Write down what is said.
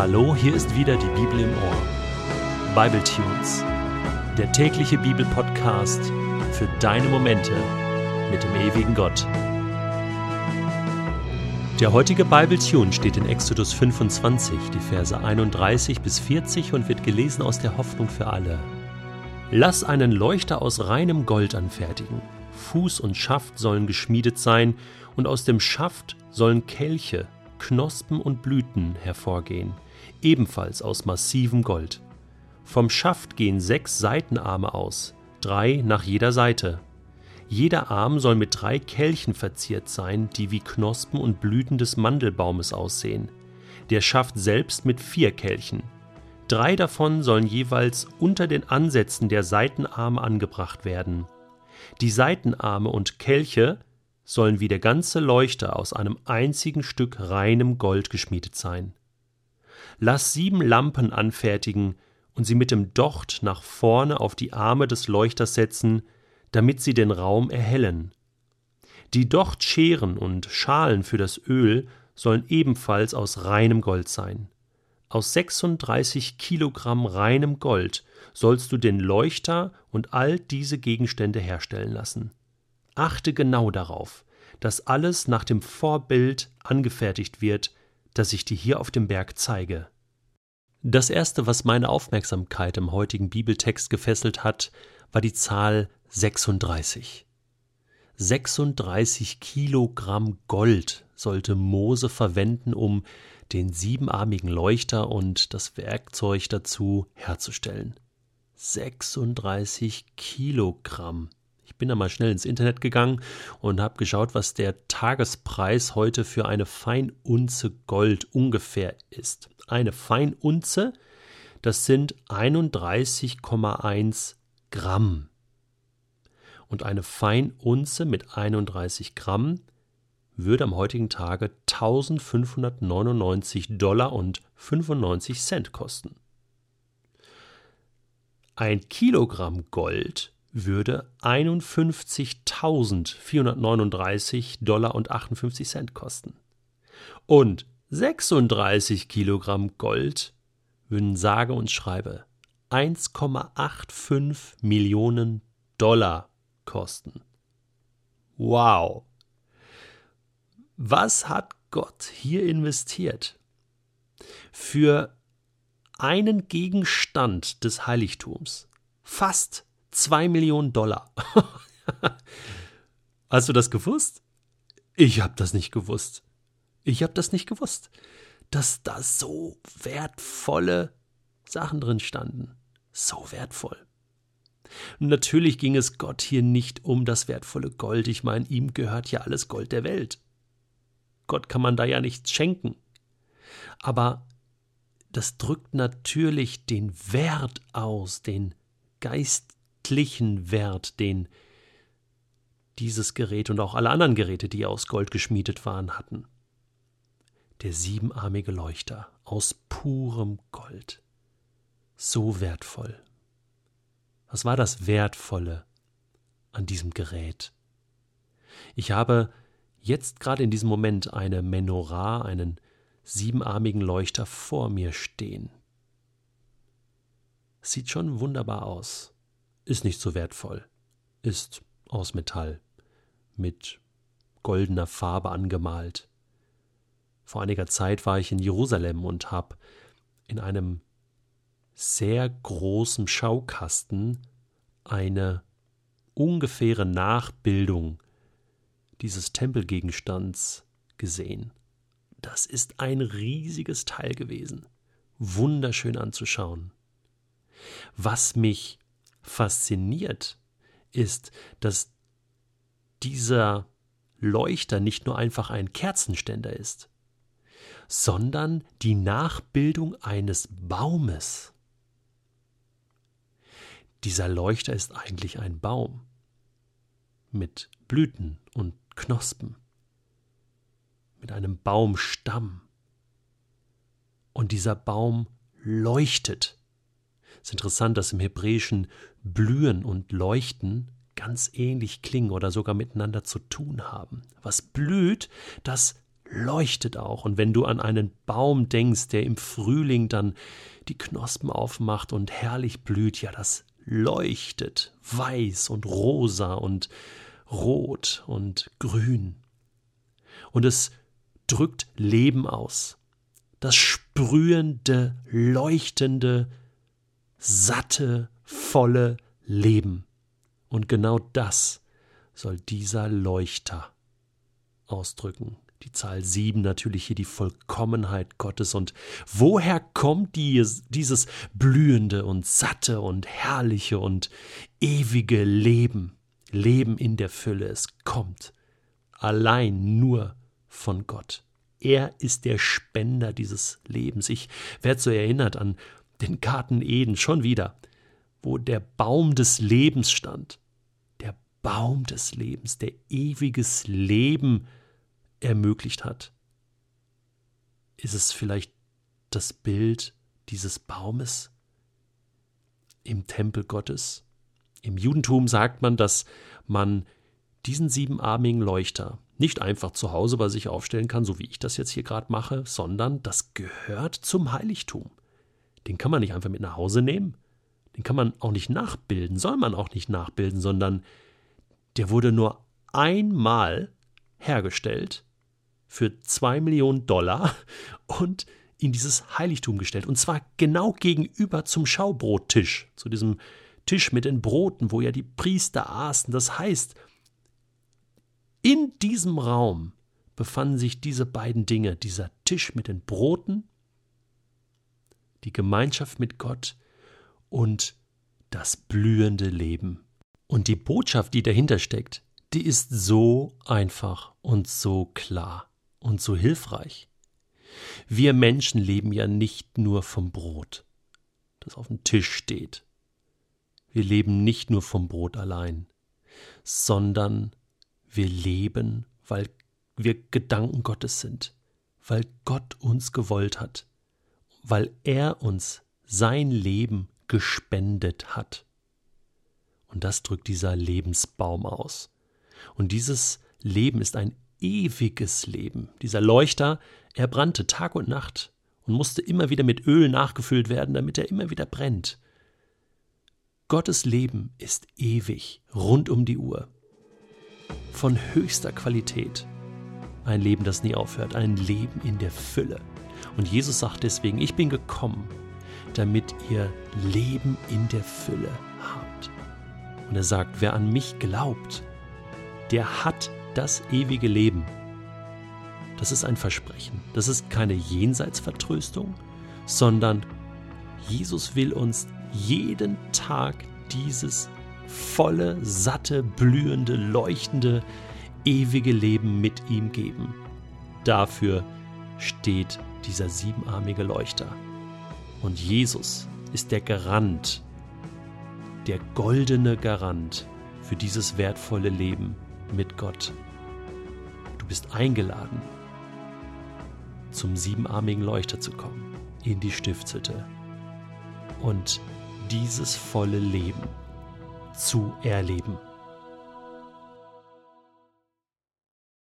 Hallo, hier ist wieder die Bibel im Ohr. Bible Tunes, der tägliche Bibelpodcast für deine Momente mit dem ewigen Gott. Der heutige Bible Tune steht in Exodus 25, die Verse 31 bis 40 und wird gelesen aus der Hoffnung für alle. Lass einen Leuchter aus reinem Gold anfertigen. Fuß und Schaft sollen geschmiedet sein, und aus dem Schaft sollen Kelche, Knospen und Blüten hervorgehen, ebenfalls aus massivem Gold. Vom Schaft gehen sechs Seitenarme aus, drei nach jeder Seite. Jeder Arm soll mit drei Kelchen verziert sein, die wie Knospen und Blüten des Mandelbaumes aussehen. Der Schaft selbst mit vier Kelchen. Drei davon sollen jeweils unter den Ansätzen der Seitenarme angebracht werden. Die Seitenarme und Kelche sollen wie der ganze Leuchter aus einem einzigen Stück reinem Gold geschmiedet sein. Lass sieben Lampen anfertigen und sie mit dem Docht nach vorne auf die Arme des Leuchters setzen, damit sie den Raum erhellen. Die Dochtscheren und Schalen für das Öl sollen ebenfalls aus reinem Gold sein. Aus 36 Kilogramm reinem Gold sollst du den Leuchter und all diese Gegenstände herstellen lassen. Achte genau darauf, dass alles nach dem Vorbild angefertigt wird, das ich dir hier auf dem Berg zeige. Das erste, was meine Aufmerksamkeit im heutigen Bibeltext gefesselt hat, war die Zahl 36. 36 Kilogramm Gold sollte Mose verwenden, um den siebenarmigen Leuchter und das Werkzeug dazu herzustellen. 36 Kilogramm. Ich bin da mal schnell ins Internet gegangen und habe geschaut, was der Tagespreis heute für eine Feinunze Gold ungefähr ist. Eine Feinunze, das sind 31,1 Gramm. Und eine Feinunze mit 31 Gramm würde am heutigen Tage 1599 Dollar und 95 Cent kosten. Ein Kilogramm Gold würde 51.439 Dollar und 58 Cent kosten. Und 36 Kilogramm Gold würden sage und schreibe 1,85 Millionen Dollar kosten. Wow! Was hat Gott hier investiert? Für einen Gegenstand des Heiligtums fast zwei Millionen Dollar. Hast du das gewusst? Ich habe das nicht gewusst. Ich habe das nicht gewusst, dass da so wertvolle Sachen drin standen. So wertvoll. natürlich ging es Gott hier nicht um das wertvolle Gold. Ich meine, ihm gehört ja alles Gold der Welt. Gott kann man da ja nichts schenken. Aber das drückt natürlich den Wert aus, den geistlichen Wert, den dieses Gerät und auch alle anderen Geräte, die aus Gold geschmiedet waren, hatten. Der siebenarmige Leuchter aus purem Gold. So wertvoll. Was war das Wertvolle an diesem Gerät? Ich habe jetzt gerade in diesem Moment eine Menorah, einen siebenarmigen Leuchter vor mir stehen. Sieht schon wunderbar aus, ist nicht so wertvoll, ist aus Metall, mit goldener Farbe angemalt. Vor einiger Zeit war ich in Jerusalem und habe in einem sehr großen Schaukasten eine ungefähre Nachbildung dieses Tempelgegenstands gesehen. Das ist ein riesiges Teil gewesen, wunderschön anzuschauen. Was mich fasziniert, ist, dass dieser Leuchter nicht nur einfach ein Kerzenständer ist, sondern die Nachbildung eines Baumes. Dieser Leuchter ist eigentlich ein Baum mit Blüten und Knospen, mit einem Baumstamm. Und dieser Baum leuchtet. Es ist interessant, dass im Hebräischen blühen und leuchten ganz ähnlich klingen oder sogar miteinander zu tun haben. Was blüht, das leuchtet auch. Und wenn du an einen Baum denkst, der im Frühling dann die Knospen aufmacht und herrlich blüht, ja, das leuchtet weiß und rosa und rot und grün. Und es drückt Leben aus. Das sprühende, leuchtende, satte, volle Leben. Und genau das soll dieser Leuchter ausdrücken. Die Zahl 7 natürlich hier die Vollkommenheit Gottes. Und woher kommt dies, dieses blühende und satte und herrliche und ewige Leben? Leben in der Fülle. Es kommt allein nur von Gott. Er ist der Spender dieses Lebens. Ich werde so erinnert an den Garten Eden schon wieder, wo der Baum des Lebens stand. Der Baum des Lebens, der ewiges Leben ermöglicht hat. Ist es vielleicht das Bild dieses Baumes im Tempel Gottes? Im Judentum sagt man, dass man diesen siebenarmigen Leuchter nicht einfach zu Hause bei sich aufstellen kann, so wie ich das jetzt hier gerade mache, sondern das gehört zum Heiligtum. Den kann man nicht einfach mit nach Hause nehmen. Den kann man auch nicht nachbilden, soll man auch nicht nachbilden, sondern der wurde nur einmal hergestellt für zwei Millionen Dollar und in dieses Heiligtum gestellt. Und zwar genau gegenüber zum Schaubrottisch, zu diesem Tisch mit den Broten, wo ja die Priester aßen. Das heißt, in diesem Raum befanden sich diese beiden Dinge, dieser Tisch mit den Broten, die Gemeinschaft mit Gott und das blühende Leben. Und die Botschaft, die dahinter steckt, die ist so einfach und so klar und so hilfreich. Wir Menschen leben ja nicht nur vom Brot, das auf dem Tisch steht, wir leben nicht nur vom Brot allein, sondern wir leben, weil wir Gedanken Gottes sind, weil Gott uns gewollt hat, weil er uns sein Leben gespendet hat. Und das drückt dieser Lebensbaum aus. Und dieses Leben ist ein ewiges Leben. Dieser Leuchter, er brannte Tag und Nacht und musste immer wieder mit Öl nachgefüllt werden, damit er immer wieder brennt. Gottes Leben ist ewig, rund um die Uhr. Von höchster Qualität. Ein Leben, das nie aufhört, ein Leben in der Fülle. Und Jesus sagt deswegen, ich bin gekommen, damit ihr Leben in der Fülle habt. Und er sagt, wer an mich glaubt, der hat das ewige Leben. Das ist ein Versprechen. Das ist keine Jenseitsvertröstung, sondern Jesus will uns jeden Tag dieses volle, satte, blühende, leuchtende, ewige Leben mit ihm geben. Dafür steht dieser siebenarmige Leuchter. Und Jesus ist der Garant, der goldene Garant für dieses wertvolle Leben mit Gott. Du bist eingeladen, zum siebenarmigen Leuchter zu kommen, in die Stiftshütte und dieses volle Leben zu erleben.